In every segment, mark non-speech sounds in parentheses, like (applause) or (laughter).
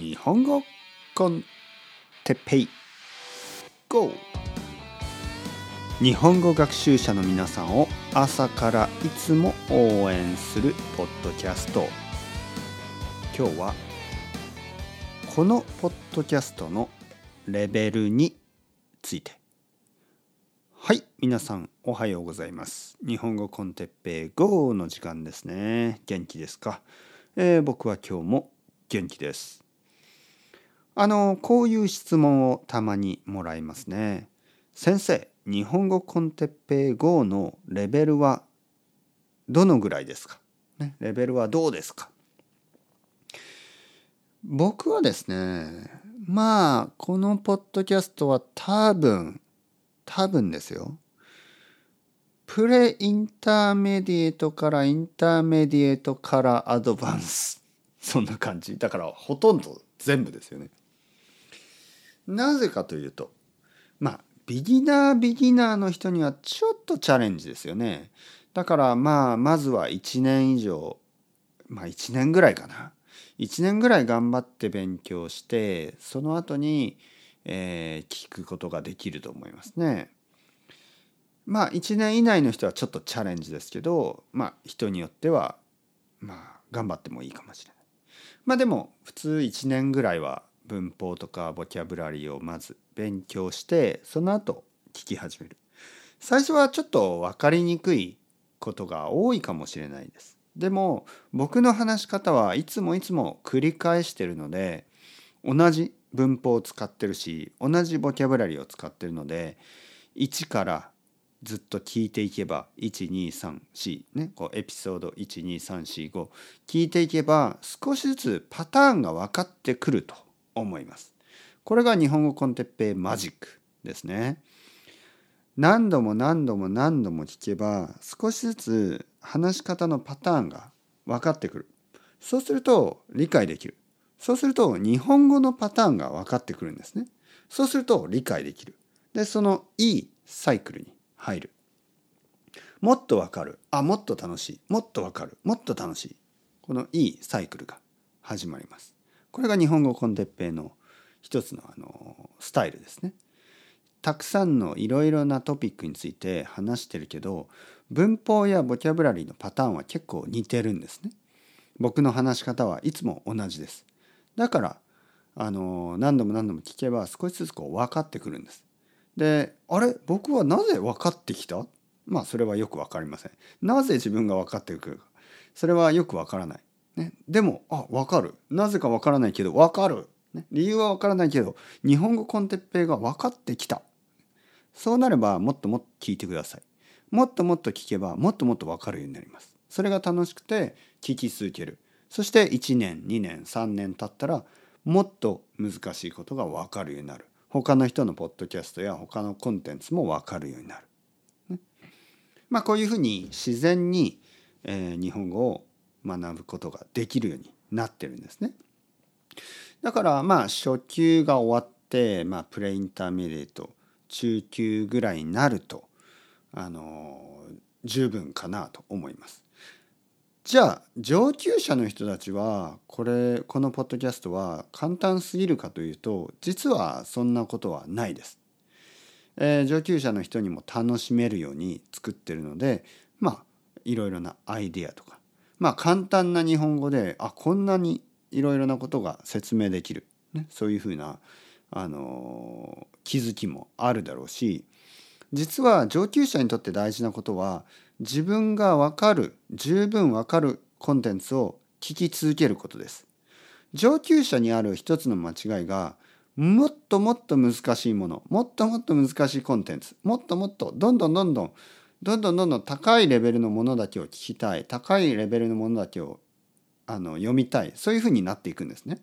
日本語コンテッペイ。GO! 日本語学習者の皆さんを朝からいつも応援するポッドキャスト。今日はこのポッドキャストのレベルについて。はい皆さんおはようございます。日本語コンテッペイ GO の時間ですね。元気ですか、えー、僕は今日も元気です。あのこういう質問をたまにもらいますね。先生日本語コンテッペイ GO のレベルはどのぐらいですか、ね、レベルはどうですか？僕はですねまあこのポッドキャストは多分多分ですよ。プレインターメディエートからインターメディエートからアドバンス (laughs) そんな感じだからほとんど全部ですよね。なぜかというとまあビギナービギナーの人にはちょっとチャレンジですよね。だからまあまずは1年以上まあ1年ぐらいかな。1年ぐらい頑張って勉強してその後に、えー、聞くことができると思いますね。まあ1年以内の人はちょっとチャレンジですけどまあ人によってはまあ頑張ってもいいかもしれない。まあでも普通1年ぐらいは文法とかボキャブラリーをまず勉強してその後聞き始める。最初はちょっと分かりにくいことが多いかもしれないです。でも僕の話し方はいつもいつも繰り返してるので同じ文法を使ってるし同じボキャブラリーを使ってるので1からずっと聞いていけば1234ねこうエピソード12345聞いていけば少しずつパターンが分かってくると思います。これが日本語コンテッペイマジックですね。何度も何度も何度も聞けば少しずつ話し方のパターンが分かってくる。そうすると理解できる。そうすると日本語のパターンが分かってくるんですね。そうすると理解できる。でそのいいサイクルに入る。もっとわかる。あもっと楽しい。もっとわかる。もっと楽しい。このいいサイクルが始まります。これが日本語コンテッペイの一つのあのスタイルですね。たくさんのいろいろなトピックについて話してるけど文法やボキャブラリーのパターンは結構似てるんですね。僕の話し方はいつも同じです。だからあの何度も何度も聞けば少しずつこう分かってくるんです。であれ僕はなぜ分かってきた？まあそれはよく分かりません。なぜ自分が分かってくるか。それはよく分からない。ね、でもあ分かる。なぜか分からないけど分かる、ね、理由は分からないけど日本語コンテッペイが分かってきた。そうなればもっともっと聞いてください。もっともっと聞けばもっともっと分かるようになります。それが楽しくて聞き続ける。そして1年2年3年経ったらもっと難しいことが分かるようになる。他の人のポッドキャストや他のコンテンツも分かるようになる。まあこういうふうに自然に、えー、日本語を学ぶことができるようになってるんですね。だからまあ初級が終わって、まあ、プレインターメディート中級ぐらいになるとあの十分かなと思います。じゃあ上級者の人たちはこれこのポッドキャストは簡単すぎるかというと実はそんなことはないです。えー、上級者の人にも楽しめるように作ってるのでまあいろいろなアイデアとかまあ簡単な日本語であこんなにいろいろなことが説明できる、ね、そういうふうな、あのー、気づきもあるだろうし実は上級者にとって大事なことは自分が分かる十分分かるコンテンツを聞き続けることです。上級者にある一つの間違いがもっともっと難しいものもっともっと難しいコンテンツもっともっとどんどんどんどんどんどんどんどん高いレベルのものだけを聞きたい高いレベルのものだけをあの読みたいそういうふうになっていくんですね。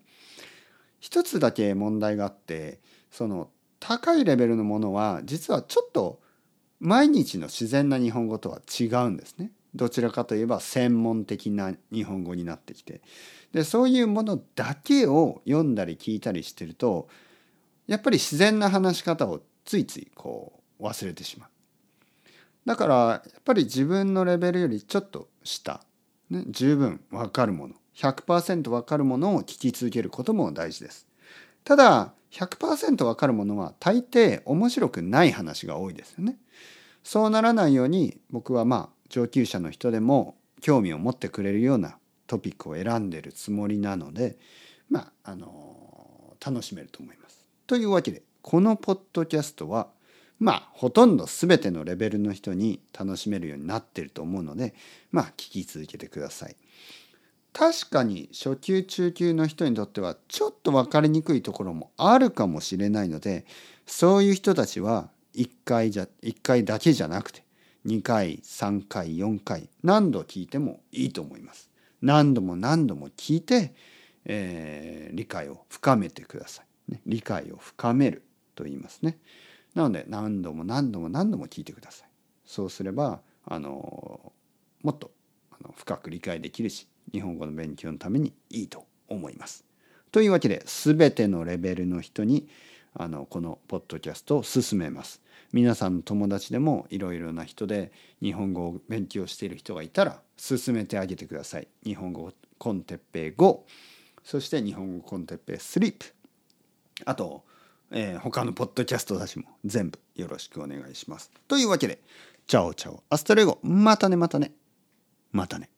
一つだけ問題があってその高いレベルのものは実はちょっと毎日の自然な日本語とは違うんですね。どちらかといえば専門的な日本語になってきてでそういうものだけを読んだり聞いたりしてるとやっぱり自然な話し方をついついこう忘れてしまう。だからやっぱり自分のレベルよりちょっと下、ね、十分分かるもの100%わかるものを聞き続けることも大事です。ただ100%わかるものは大抵面白くない話が多いですよね。そうならないように僕はまあ上級者の人でも興味を持ってくれるようなトピックを選んでるつもりなのでまああの楽しめると思います。というわけでこのポッドキャストはまあほとんど全てのレベルの人に楽しめるようになってると思うのでまあ聞き続けてください。確かに初級中級の人にとってはちょっと分かりにくいところもあるかもしれないのでそういう人たちは1回じゃ1回だけじゃなくて2回3回4回何度聞いてもいいと思います。何度も何度も聞いて、えー、理解を深めてください、ね。理解を深めると言いますね。なので何度も何度も何度も聞いてください。そうすればあのもっとあの深く理解できるし日本語の勉強のためにいいと思います。というわけで全てのレベルの人にあのこのポッドキャストを進めます。皆さんの友達でもいろいろな人で日本語を勉強している人がいたら進めてあげてください。日本語コンテッペイ5そして日本語コンテッペイスリープあと、えー、他のポッドキャストたちも全部よろしくお願いします。というわけでチャオチャオアストレゴまたねまたねまたね。